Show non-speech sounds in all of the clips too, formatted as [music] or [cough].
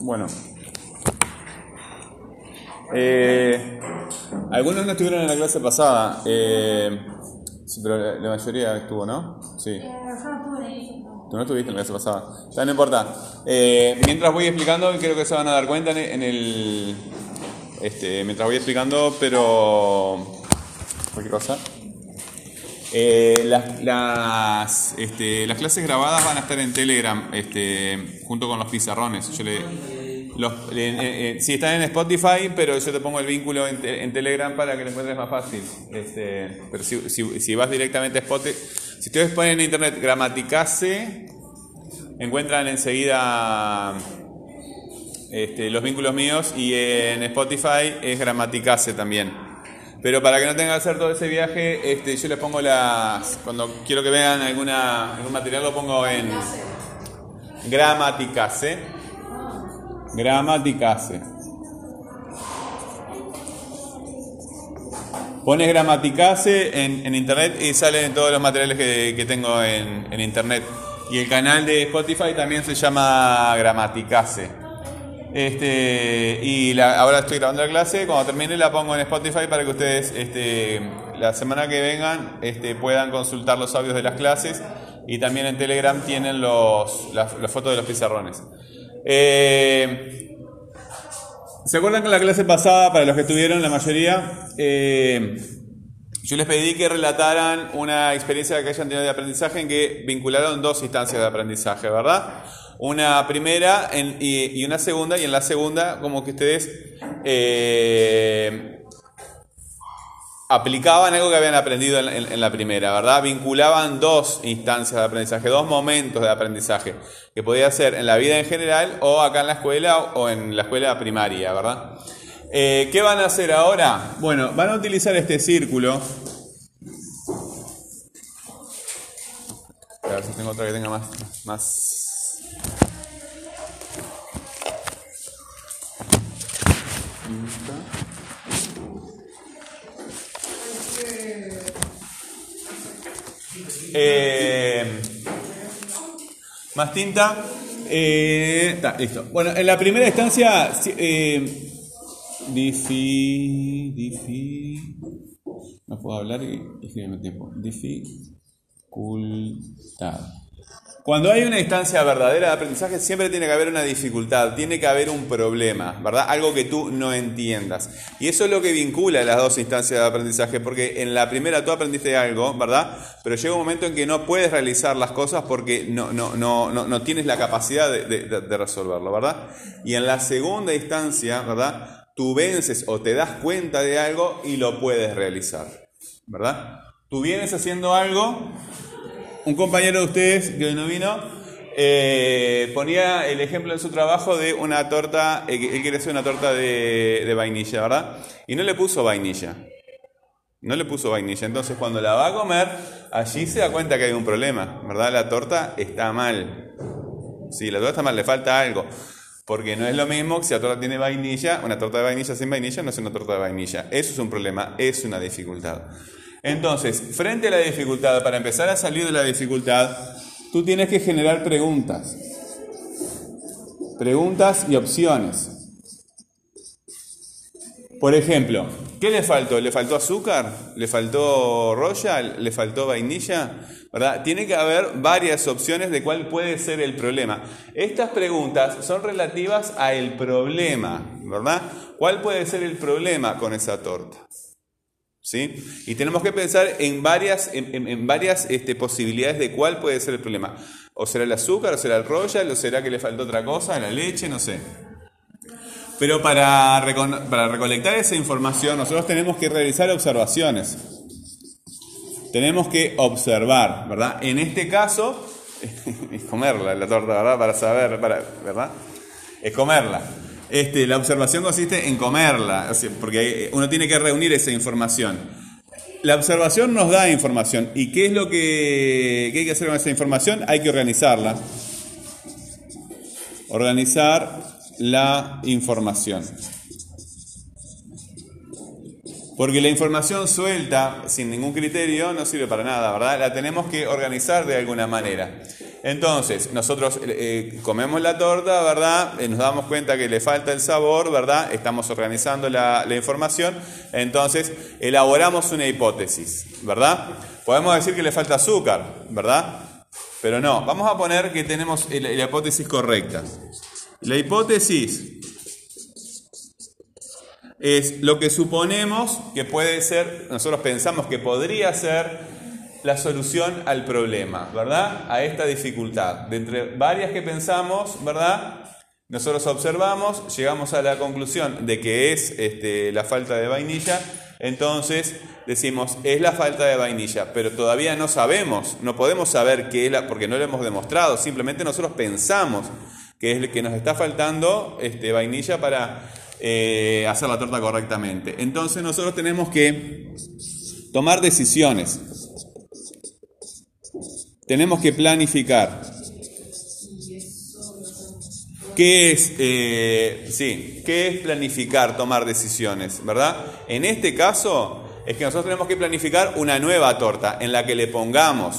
Bueno. Eh, algunos no estuvieron en la clase pasada, eh, pero la, mayoría estuvo, ¿no? Sí. Eh, yo no estuve en eso. Tú no estuviste en la clase pasada. Ya no importa. Eh, mientras voy explicando, creo que se van a dar cuenta en en el. Este, mientras voy explicando, pero. Cualquier cosa. Eh, las, las, este, las clases grabadas van a estar en Telegram este, junto con los pizarrones. Yo le, los, eh, eh, sí, están en Spotify, pero yo te pongo el vínculo en, en Telegram para que lo encuentres más fácil. Este, pero si, si- si vas directamente a Spotify, si ustedes ponen en internet gramaticase, encuentran enseguida este, los vínculos míos y en Spotify es gramaticase también. Pero para que no tengan que hacer todo ese viaje, este, yo les pongo las. Cuando quiero que vean alguna, algún material, lo pongo en gramaticase. Gramaticase. Pones gramaticase en, en internet y salen todos los materiales que, que tengo en, en internet. Y el canal de Spotify también se llama Gramaticase. Este, y la- ahora estoy grabando la clase, cuando termine la pongo en Spotify para que ustedes este, la semana que vengan este, puedan consultar los audios de las clases y también en Telegram tienen los, las, fotos de los pizarrones. Eh, ¿Se acuerdan que en la clase pasada, para los que estuvieron, la mayoría, eh, yo les pedí que relataran una experiencia que hayan tenido de aprendizaje en que vincularon dos instancias de aprendizaje, ¿verdad? Una primera y, una segunda, y en la segunda, como que ustedes eh, aplicaban algo que habían aprendido en, la primera, ¿verdad? Vinculaban dos instancias de aprendizaje, dos momentos de aprendizaje, que podía ser en la vida en general o acá en la escuela o en la escuela primaria, ¿verdad? Eh, ¿Qué van a hacer ahora? Bueno, van a utilizar este círculo. A ver si tengo otra que tenga más... Eh, más tinta. Eh, está, listo. Bueno, en la primera instancia, eh, difi, difi, no puedo hablar y escribir al mismo tiempo. Dificultad. Cuando hay una instancia verdadera de aprendizaje, siempre tiene que haber una dificultad, tiene que haber un problema, ¿verdad? Algo que tú no entiendas. Y eso es lo que vincula las dos instancias de aprendizaje, porque en la primera tú aprendiste algo, ¿verdad? Pero llega un momento en que no puedes realizar las cosas porque no, no, no, no, no tienes la capacidad de, de- de- resolverlo, ¿verdad? Y en la segunda instancia, ¿verdad? Tú vences o te das cuenta de algo y lo puedes realizar, ¿verdad? Tú vienes haciendo algo un compañero de ustedes que hoy no vino eh, ponía el ejemplo en su trabajo de una torta, eh, que él quiere hacer una torta de, de vainilla, ¿verdad? Y no le puso vainilla. No le puso vainilla. Entonces cuando la va a comer, allí se da cuenta que hay un problema, ¿verdad? La torta está mal. Sí, la torta está mal, le falta algo. Porque no es lo mismo que si la torta tiene vainilla, una torta de vainilla sin vainilla no es una torta de vainilla. Eso es un problema, es una dificultad. Entonces, frente a la dificultad, para empezar a salir de la dificultad, tú tienes que generar preguntas. Preguntas y opciones. Por ejemplo, ¿qué le faltó? ¿Le faltó azúcar? ¿Le faltó royal? ¿Le faltó vainilla? ¿Verdad? Tiene que haber varias opciones de cuál puede ser el problema. Estas preguntas son relativas a el problema, ¿verdad? ¿Cuál puede ser el problema con esa torta? Y tenemos que pensar en varias, en, varias este, posibilidades de cuál puede ser el problema. O será el azúcar, o será el royal, o será que le faltó otra cosa, la leche, no sé. Pero para, para recolectar esa información nosotros tenemos que realizar observaciones. Tenemos que observar, ¿verdad? En este caso, [laughs] es comerla la torta, ¿verdad? Para saber, ¿verdad? Es comerla. Este, la observación consiste en comerla, porque uno tiene que reunir esa información. La observación nos da información. ¿Y qué es lo que, qué hay que hacer con esa información? Hay que organizarla. Organizar la información. Porque la información suelta, sin ningún criterio, no sirve para nada, ¿verdad? La tenemos que organizar de alguna manera. Entonces, nosotros eh, comemos la torta, ¿verdad? Eh, nos damos cuenta que le falta el sabor, ¿verdad? Estamos organizando la, información. Entonces, elaboramos una hipótesis, ¿verdad? Podemos decir que le falta azúcar, ¿verdad? Pero no, vamos a poner que tenemos la hipótesis correcta. La hipótesis es lo que suponemos que puede ser, nosotros pensamos que podría ser la solución al problema, ¿verdad? A esta dificultad. De entre varias que pensamos, ¿verdad? Nosotros observamos, llegamos a la conclusión de que es este, la falta de vainilla, entonces decimos, es la falta de vainilla, pero todavía no sabemos, no podemos saber qué es la, porque no lo hemos demostrado, simplemente nosotros pensamos que es que nos está faltando este, vainilla para eh, hacer la torta correctamente. Entonces nosotros tenemos que tomar decisiones tenemos que planificar. ¿Qué es, eh, sí, ¿Qué es planificar, tomar decisiones? ¿Verdad? En este caso es que nosotros tenemos que planificar una nueva torta en la que le pongamos,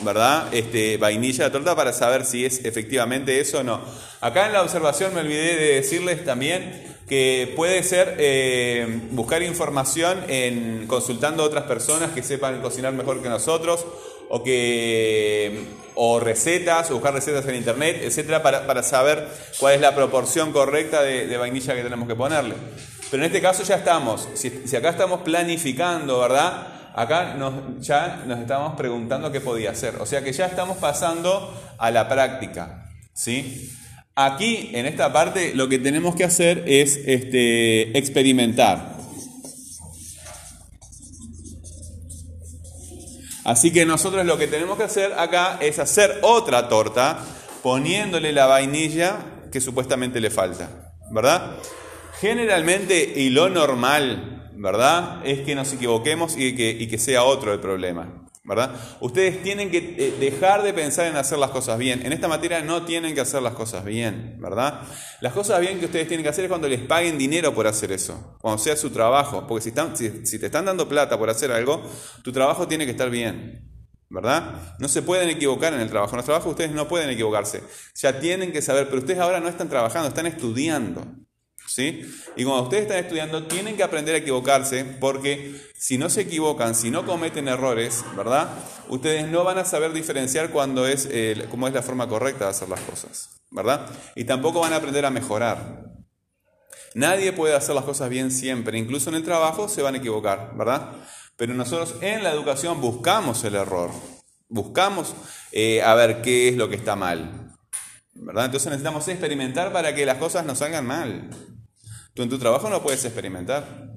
¿verdad? Este, vainilla de torta para saber si es efectivamente eso o no. Acá en la observación me olvidé de decirles también que puede ser eh, buscar información en consultando a otras personas que sepan cocinar mejor que nosotros o que o recetas, o buscar recetas en internet, etcétera, para, saber cuál es la proporción correcta de, vainilla que tenemos que ponerle. Pero en este caso ya estamos, si, acá estamos planificando, ¿verdad? Acá nos, ya nos estamos preguntando qué podía hacer. O sea que ya estamos pasando a la práctica. ¿sí? Aquí, en esta parte, lo que tenemos que hacer es este, experimentar. Así que nosotros lo que tenemos que hacer acá es hacer otra torta poniéndole la vainilla que supuestamente le falta, ¿verdad? Generalmente y lo normal, ¿verdad? Es que nos equivoquemos y que, sea otro el problema. ¿verdad? Ustedes tienen que eh, dejar de pensar en hacer las cosas bien. En esta materia no tienen que hacer las cosas bien, ¿verdad? Las cosas bien que ustedes tienen que hacer es cuando les paguen dinero por hacer eso, cuando sea su trabajo, porque si, te están dando plata por hacer algo, tu trabajo tiene que estar bien. ¿Verdad? No se pueden equivocar en el trabajo. En los trabajos ustedes no pueden equivocarse. Ya tienen que saber, pero ustedes ahora no están trabajando, están estudiando. ¿Sí? Y cuando ustedes están estudiando, tienen que aprender a equivocarse, porque si no se equivocan, si no cometen errores, ¿verdad? Ustedes no van a saber diferenciar cuándo es, cómo es la forma correcta de hacer las cosas, ¿verdad? Y tampoco van a aprender a mejorar. Nadie puede hacer las cosas bien siempre, incluso en el trabajo se van a equivocar, ¿verdad? Pero nosotros en la educación buscamos el error, buscamos eh, a ver qué es lo que está mal, ¿verdad? Entonces necesitamos experimentar para que las cosas nos salgan mal. Tú en tu trabajo no puedes experimentar,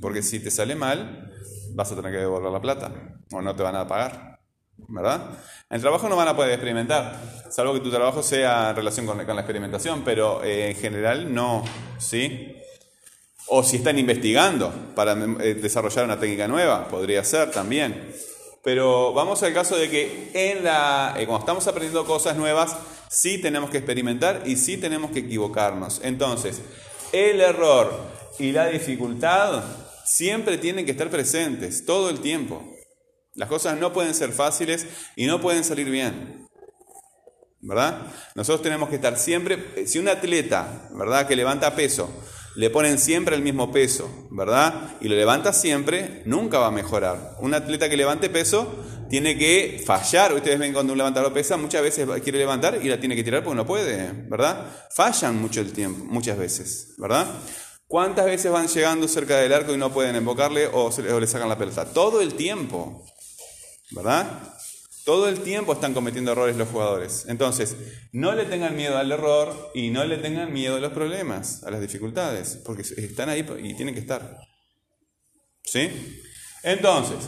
porque si te sale mal, vas a tener que devolver la plata o no te van a pagar. ¿Verdad? En el trabajo no van a poder experimentar, salvo que tu trabajo sea en relación con, la experimentación, pero eh, en general no, ¿sí? O si están investigando para eh, desarrollar una técnica nueva, podría ser también. Pero vamos al caso de que en la, eh, cuando estamos aprendiendo cosas nuevas, sí tenemos que experimentar y sí tenemos que equivocarnos. Entonces, el error y la dificultad siempre tienen que estar presentes, todo el tiempo. Las cosas no pueden ser fáciles y no pueden salir bien. ¿Verdad? Nosotros tenemos que estar siempre, si un atleta, ¿verdad?, que levanta peso, le ponen siempre el mismo peso, ¿verdad? Y lo levanta siempre, nunca va a mejorar. Un atleta que levante peso tiene que fallar. Ustedes ven cuando un levantador pesa, muchas veces quiere levantar y la tiene que tirar porque no puede, ¿verdad? Fallan mucho el tiempo, muchas veces, ¿verdad? ¿Cuántas veces van llegando cerca del arco y no pueden invocarle o, o le sacan la pelota? Todo el tiempo, ¿verdad? Todo el tiempo están cometiendo errores los jugadores. Entonces, no le tengan miedo al error y no le tengan miedo a los problemas, a las dificultades, porque están ahí y tienen que estar. ¿Sí? Entonces,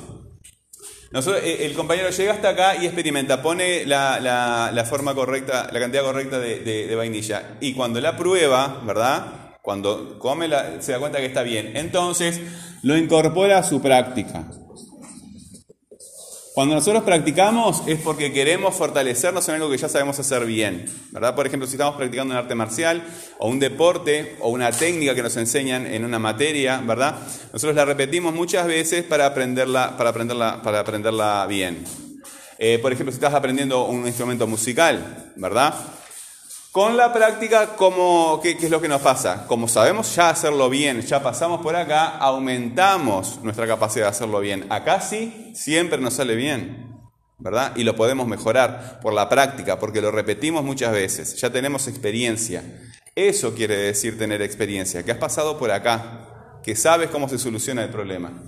eh, el compañero llega hasta acá y experimenta, pone la, forma correcta, la cantidad correcta de, vainilla. Y cuando la prueba, ¿verdad? Cuando come, se da cuenta que está bien. Entonces lo incorpora a su práctica. Cuando nosotros practicamos es porque queremos fortalecernos en algo que ya sabemos hacer bien, ¿verdad? Por ejemplo, si estamos practicando un arte marcial o un deporte o una técnica que nos enseñan en una materia, ¿verdad? Nosotros la repetimos muchas veces para aprenderla, para aprenderla, para aprenderla bien. Eh, por ejemplo, si estás aprendiendo un instrumento musical, ¿verdad? Con la práctica, ¿cómo, qué, es lo que nos pasa? Como sabemos ya hacerlo bien, ya pasamos por acá, aumentamos nuestra capacidad de hacerlo bien. Acá sí, siempre nos sale bien, ¿verdad? Y lo podemos mejorar por la práctica, porque lo repetimos muchas veces, ya tenemos experiencia. Eso quiere decir tener experiencia, que has pasado por acá, que sabes cómo se soluciona el problema.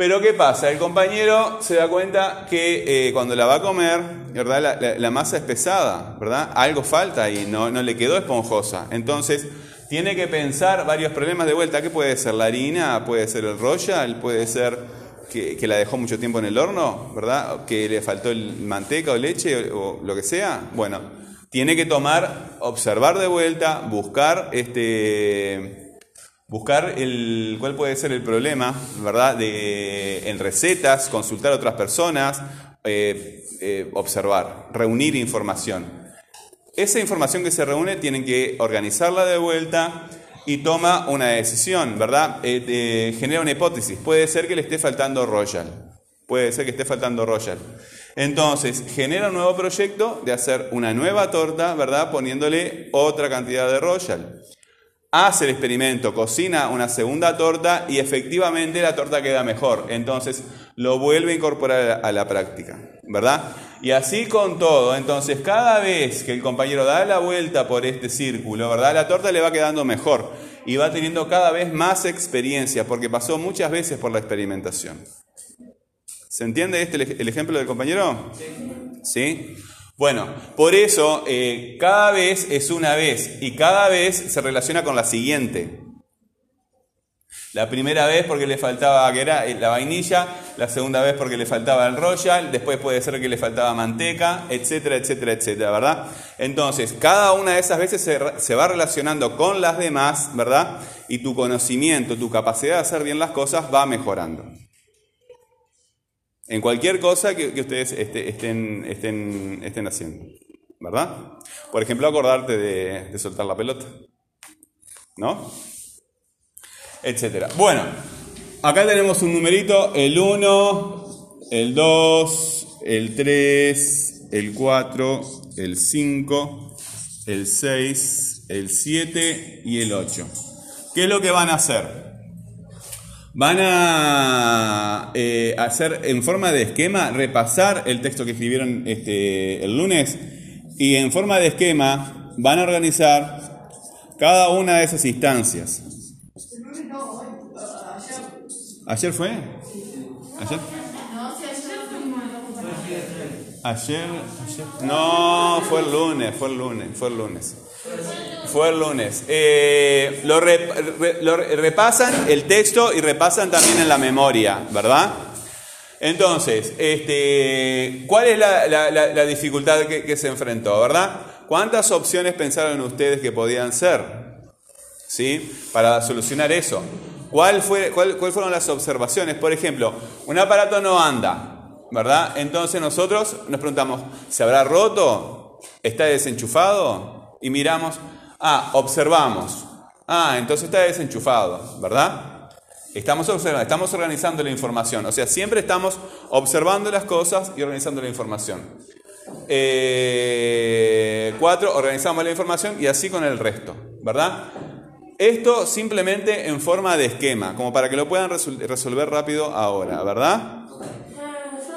Pero ¿qué pasa? El compañero se da cuenta que eh, cuando la va a comer, ¿verdad? La, masa es pesada, ¿verdad? Algo falta y no, no le quedó esponjosa. Entonces, tiene que pensar varios problemas de vuelta. ¿Qué puede ser? ¿La harina? ¿Puede ser el royal? ¿Puede ser que, la dejó mucho tiempo en el horno? ¿Verdad? ¿Que le faltó el manteca o leche o, lo que sea? Bueno, tiene que tomar, observar de vuelta, buscar este buscar el, cuál puede ser el problema, ¿verdad? En recetas, consultar a otras personas, eh, eh, observar, reunir información. Esa información que se reúne tienen que organizarla de vuelta y toma una decisión, ¿verdad? Eh, genera una hipótesis. Puede ser que le esté faltando Royal. Puede ser que esté faltando Royal. Entonces, genera un nuevo proyecto de hacer una nueva torta, ¿verdad? Poniéndole otra cantidad de Royal hace el experimento, cocina una segunda torta y efectivamente la torta queda mejor. Entonces lo vuelve a incorporar a la práctica, ¿verdad? Y así con todo. Entonces cada vez que el compañero da la vuelta por este círculo, ¿verdad? La torta le va quedando mejor y va teniendo cada vez más experiencia porque pasó muchas veces por la experimentación. ¿Se entiende este el ejemplo del compañero? Sí. ¿Sí? Bueno, por eso eh, cada vez es una vez y cada vez se relaciona con la siguiente. La primera vez porque le faltaba era la vainilla, la segunda vez porque le faltaba el royal, después puede ser que le faltaba manteca, etcétera, etcétera, etcétera, ¿verdad? Entonces, cada una de esas veces se va relacionando con las demás, ¿verdad? Y tu conocimiento, tu capacidad de hacer bien las cosas va mejorando. En cualquier cosa que, ustedes estén, estén, estén, haciendo. ¿Verdad? Por ejemplo, acordarte de, soltar la pelota. ¿No? Etcétera. Bueno, acá tenemos un numerito, el 1, el 2, el 3, el 4, el 5, el 6, el 7 y el 8. ¿Qué es lo que van a hacer? Van a eh, hacer en forma de esquema, repasar el texto que escribieron este, el lunes y en forma de esquema van a organizar cada una de esas instancias. ¿Ayer fue? ¿Ayer? Ayer, ayer. No, fue el lunes, fue el lunes, fue el lunes. Fue el lunes. Eh, lo, repasan el texto y repasan también en la memoria, ¿verdad? Entonces, este, ¿cuál es la, dificultad que, se enfrentó, verdad? ¿Cuántas opciones pensaron ustedes que podían ser? ¿Sí? Para solucionar eso. ¿Cuál fue, cuál, ¿Cuáles fueron las observaciones? Por ejemplo, un aparato no anda, ¿verdad? Entonces nosotros nos preguntamos, ¿se habrá roto? ¿Está desenchufado? Y miramos, Ah, observamos. Ah, entonces está desenchufado, ¿verdad? Estamos observando, estamos organizando la información. O sea, siempre estamos observando las cosas y organizando la información. Eh, cuatro, organizamos la información y así con el resto, ¿verdad? Esto simplemente en forma de esquema, como para que lo puedan resolver rápido ahora, ¿verdad?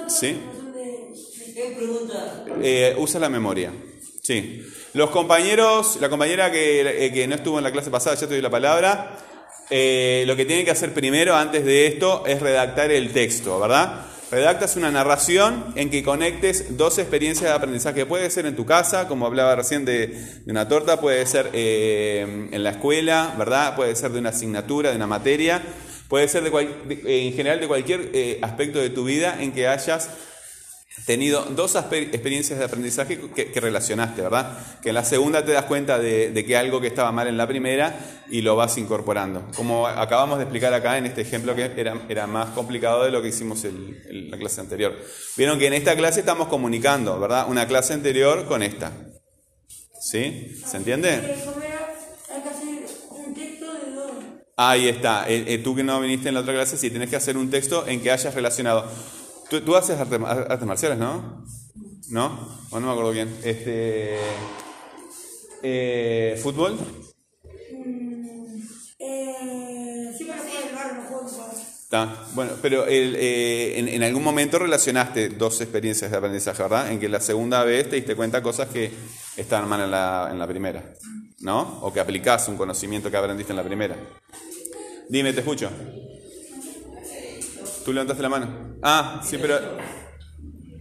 ¿Sí? Eh, usa la memoria. Sí. Los compañeros, la compañera que, eh, no estuvo en la clase pasada, ya te doy la palabra, eh, lo que tienen que hacer primero, antes de esto, es redactar el texto, ¿verdad? Redactas una narración en que conectes dos experiencias de aprendizaje. Puede ser en tu casa, como hablaba recién de, una torta, puede ser eh, en la escuela, ¿verdad? Puede ser de una asignatura, de una materia, puede ser de, en general de cualquier aspecto de tu vida en que hayas tenido dos experiencias de aprendizaje que, relacionaste, ¿verdad? Que en la segunda te das cuenta de, que algo que estaba mal en la primera y lo vas incorporando. Como acabamos de explicar acá en este ejemplo que era, más complicado de lo que hicimos en la clase anterior. Vieron que en esta clase estamos comunicando, ¿verdad? Una clase anterior con esta. ¿Sí? ¿Se entiende? Ahí está. Eh, eh, tú que no viniste en la otra clase, sí, tienes que hacer un texto en que hayas relacionado Tú, tú haces artes, artes marciales, ¿no? ¿No? O no me acuerdo bien. Este, eh, ¿Fútbol? Está. Bueno, pero el, eh, en, en algún momento relacionaste dos experiencias de aprendizaje, ¿verdad? En que la segunda vez te diste cuenta cosas que estaban mal en la, en la primera, ¿no? O que aplicás un conocimiento que aprendiste en la primera. Dime, te escucho. ¿Tú levantaste la mano? Ah, sí, pero...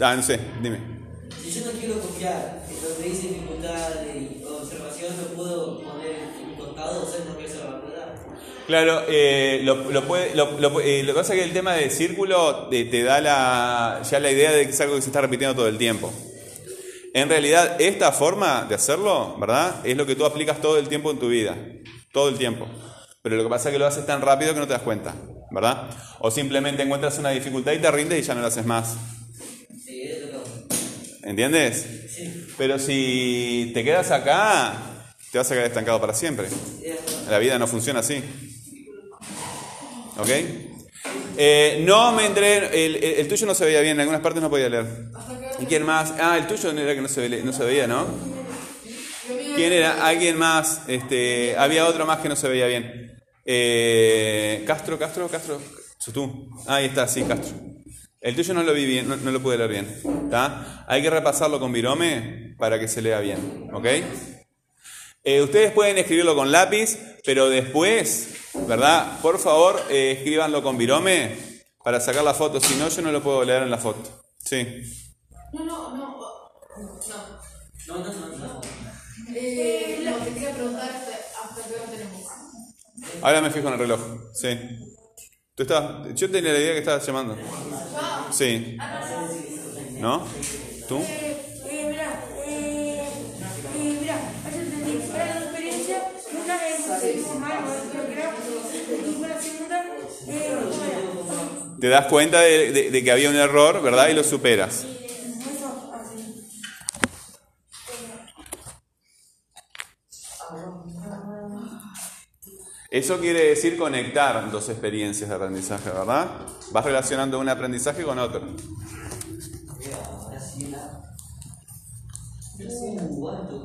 Ah, no sé, dime. Si yo no quiero copiar, donde dice dificultad de observación, ¿lo puedo poner en un costado o sea, no quiero la? Claro, eh, lo, lo, puede- lo- lo- eh, lo que pasa es que el tema del círculo te, te da la, ya la idea de que es algo que se está repitiendo todo el tiempo. En realidad, esta forma de hacerlo, ¿verdad? Es lo que tú aplicas todo el tiempo en tu vida. Todo el tiempo. Pero lo que pasa es que lo haces tan rápido que no te das cuenta, ¿verdad? O simplemente encuentras una dificultad y te rindes y ya no lo haces más. ¿Entiendes? Sí, Pero si te quedas acá, te vas a quedar estancado para siempre. La vida no funciona así. ¿Ok? Eh, no me entré. El, el- el tuyo no se veía bien, en algunas partes no podía leer. ¿Y quién más? Ah, el tuyo no era que no se, ve- no se veía, ¿no? ¿Quién era? Alguien más. Este, había otro más que no se veía bien. Eh, Castro, Castro, Castro. Sos tú. Ah, ahí está, sí, Castro. El tuyo no lo vi bien, no, no lo pude leer bien. ¿Está? Hay que repasarlo con virome para que se lea bien. ¿Ok? Eh, ustedes pueden escribirlo con lápiz, pero después, ¿verdad? Por favor, eh, escríbanlo con virome para sacar la foto. Si no, yo no lo puedo leer en la foto. Sí. No, no, no. No. No, no, no, no. Eh, lo que quería preguntar hasta, hasta qué hora tenemos. Ahora me fijo en el reloj. Sí. ¿Tú estabas? Yo tenía la idea que estabas llamando. Sí. ¿No? ¿Tú? Te das cuenta de, de- de que había un error, ¿verdad? Y lo superas. Eso quiere decir conectar dos experiencias de aprendizaje, ¿verdad? Vas relacionando un aprendizaje con otro.